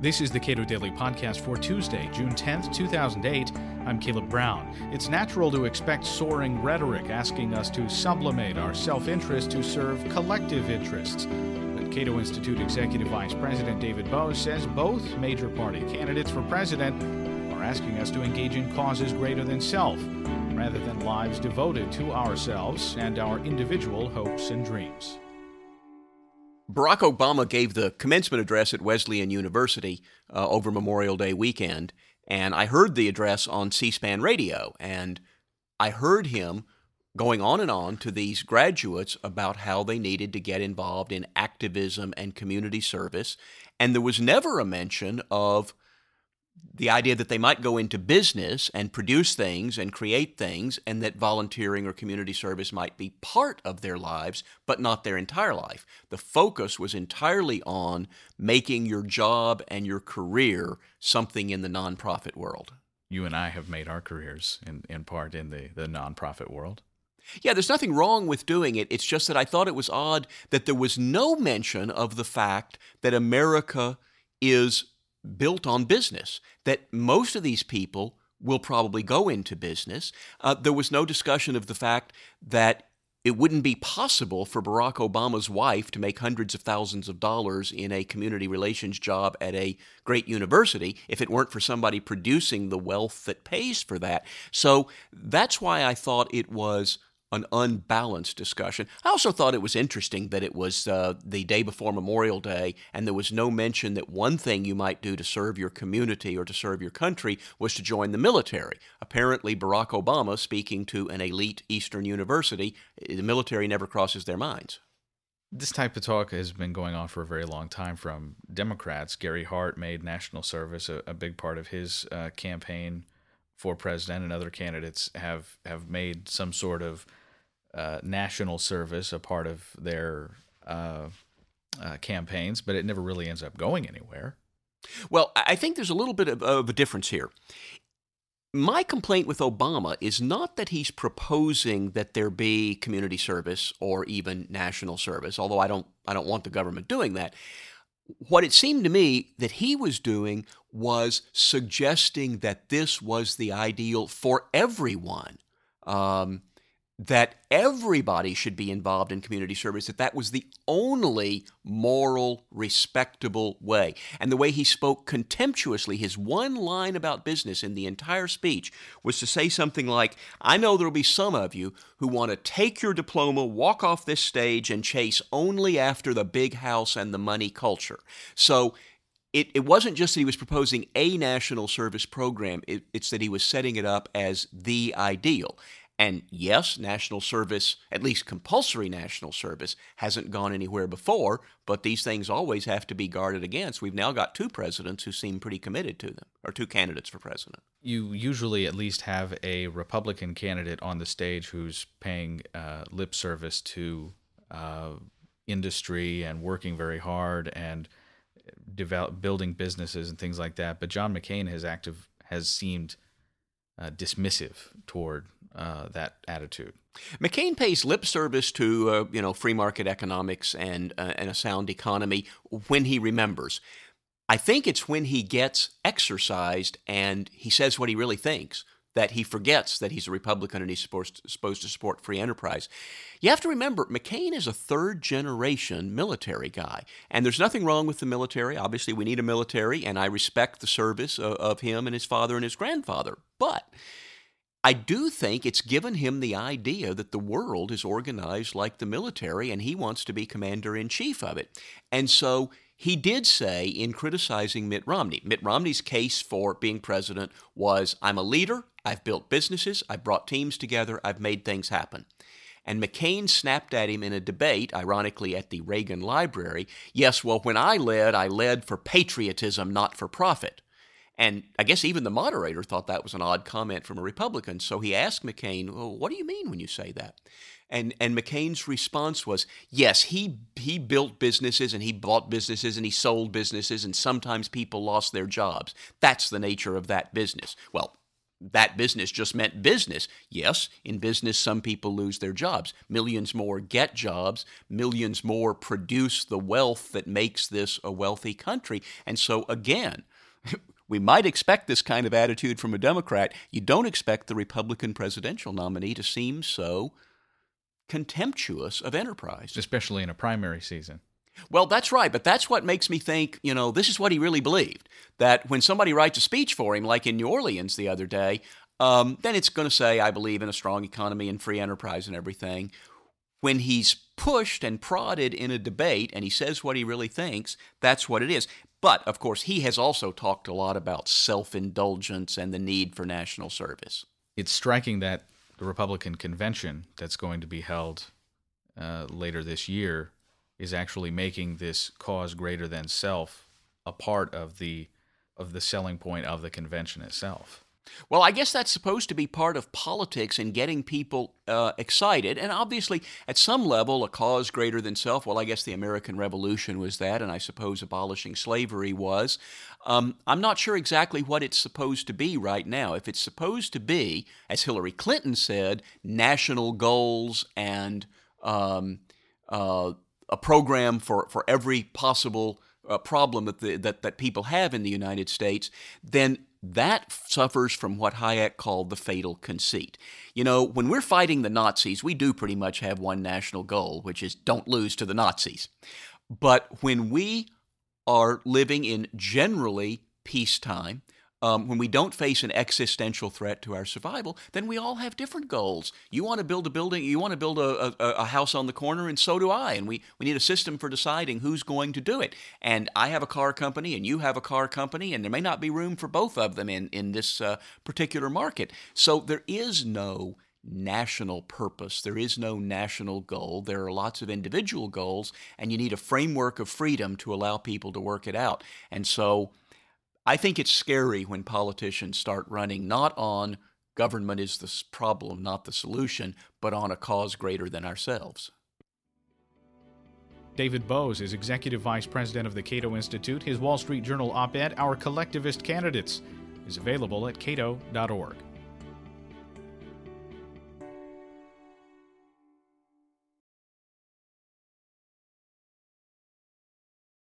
This is the Cato Daily Podcast for Tuesday, June 10th, 2008. I'm Caleb Brown. It's natural to expect soaring rhetoric asking us to sublimate our self interest to serve collective interests. But Cato Institute Executive Vice President David Boaz says both major party candidates for president are asking us to engage in causes greater than self, rather than lives devoted to ourselves and our individual hopes and dreams. Barack Obama gave the commencement address at Wesleyan University uh, over Memorial Day weekend, and I heard the address on C SPAN radio, and I heard him going on and on to these graduates about how they needed to get involved in activism and community service, and there was never a mention of the idea that they might go into business and produce things and create things, and that volunteering or community service might be part of their lives, but not their entire life. The focus was entirely on making your job and your career something in the nonprofit world. You and I have made our careers in, in part in the, the nonprofit world. Yeah, there's nothing wrong with doing it. It's just that I thought it was odd that there was no mention of the fact that America is built on business, that most of these people will probably go into business. Uh, there was no discussion of the fact that it wouldn't be possible for Barack Obama's wife to make hundreds of thousands of dollars in a community relations job at a great university if it weren't for somebody producing the wealth that pays for that. So that's why I thought it was an unbalanced discussion. I also thought it was interesting that it was uh, the day before Memorial Day, and there was no mention that one thing you might do to serve your community or to serve your country was to join the military. Apparently, Barack Obama, speaking to an elite Eastern university, the military never crosses their minds. This type of talk has been going on for a very long time from Democrats. Gary Hart made national service a, a big part of his uh, campaign for president, and other candidates have have made some sort of uh, national service a part of their uh, uh, campaigns, but it never really ends up going anywhere. Well, I think there's a little bit of, of a difference here. My complaint with Obama is not that he's proposing that there be community service or even national service, although I don't I don't want the government doing that. What it seemed to me that he was doing was suggesting that this was the ideal for everyone. Um, that everybody should be involved in community service, that that was the only moral, respectable way. And the way he spoke contemptuously, his one line about business in the entire speech was to say something like, I know there'll be some of you who want to take your diploma, walk off this stage, and chase only after the big house and the money culture. So it, it wasn't just that he was proposing a national service program, it, it's that he was setting it up as the ideal. And yes, national service, at least compulsory national service, hasn't gone anywhere before, but these things always have to be guarded against. We've now got two presidents who seem pretty committed to them, or two candidates for president. You usually at least have a Republican candidate on the stage who's paying uh, lip service to uh, industry and working very hard and develop, building businesses and things like that. But John McCain has active has seemed uh, dismissive toward uh, that attitude. McCain pays lip service to uh, you know free market economics and uh, and a sound economy when he remembers. I think it's when he gets exercised and he says what he really thinks that he forgets that he's a Republican and he's supposed to, supposed to support free enterprise. You have to remember, McCain is a third generation military guy, and there's nothing wrong with the military. Obviously, we need a military, and I respect the service of, of him and his father and his grandfather. But I do think it's given him the idea that the world is organized like the military and he wants to be commander in chief of it. And so he did say in criticizing Mitt Romney, Mitt Romney's case for being president was I'm a leader, I've built businesses, I've brought teams together, I've made things happen. And McCain snapped at him in a debate, ironically at the Reagan Library. Yes, well, when I led, I led for patriotism, not for profit. And I guess even the moderator thought that was an odd comment from a Republican. So he asked McCain, well, what do you mean when you say that? And, and McCain's response was, yes, he, he built businesses and he bought businesses and he sold businesses, and sometimes people lost their jobs. That's the nature of that business. Well, that business just meant business. Yes, in business, some people lose their jobs. Millions more get jobs. Millions more produce the wealth that makes this a wealthy country. And so, again, we might expect this kind of attitude from a Democrat. You don't expect the Republican presidential nominee to seem so contemptuous of enterprise. Especially in a primary season. Well, that's right, but that's what makes me think, you know, this is what he really believed. That when somebody writes a speech for him, like in New Orleans the other day, um, then it's going to say, I believe in a strong economy and free enterprise and everything. When he's pushed and prodded in a debate and he says what he really thinks, that's what it is. But, of course, he has also talked a lot about self indulgence and the need for national service. It's striking that the Republican convention that's going to be held uh, later this year is actually making this cause greater than self a part of the of the selling point of the convention itself. Well, I guess that's supposed to be part of politics and getting people uh, excited. And obviously, at some level, a cause greater than self. Well, I guess the American Revolution was that, and I suppose abolishing slavery was. Um, I'm not sure exactly what it's supposed to be right now. If it's supposed to be, as Hillary Clinton said, national goals and um, uh, a program for, for every possible uh, problem that, the, that, that people have in the United States, then that suffers from what Hayek called the fatal conceit. You know, when we're fighting the Nazis, we do pretty much have one national goal, which is don't lose to the Nazis. But when we are living in generally peacetime, um, when we don't face an existential threat to our survival, then we all have different goals. You want to build a building, you want to build a, a, a, house on the corner, and so do I. And we, we need a system for deciding who's going to do it. And I have a car company, and you have a car company, and there may not be room for both of them in, in this uh, particular market. So there is no national purpose. There is no national goal. There are lots of individual goals, and you need a framework of freedom to allow people to work it out. And so, I think it's scary when politicians start running not on government is the problem, not the solution, but on a cause greater than ourselves. David Boaz is Executive Vice President of the Cato Institute. His Wall Street Journal op ed, Our Collectivist Candidates, is available at cato.org.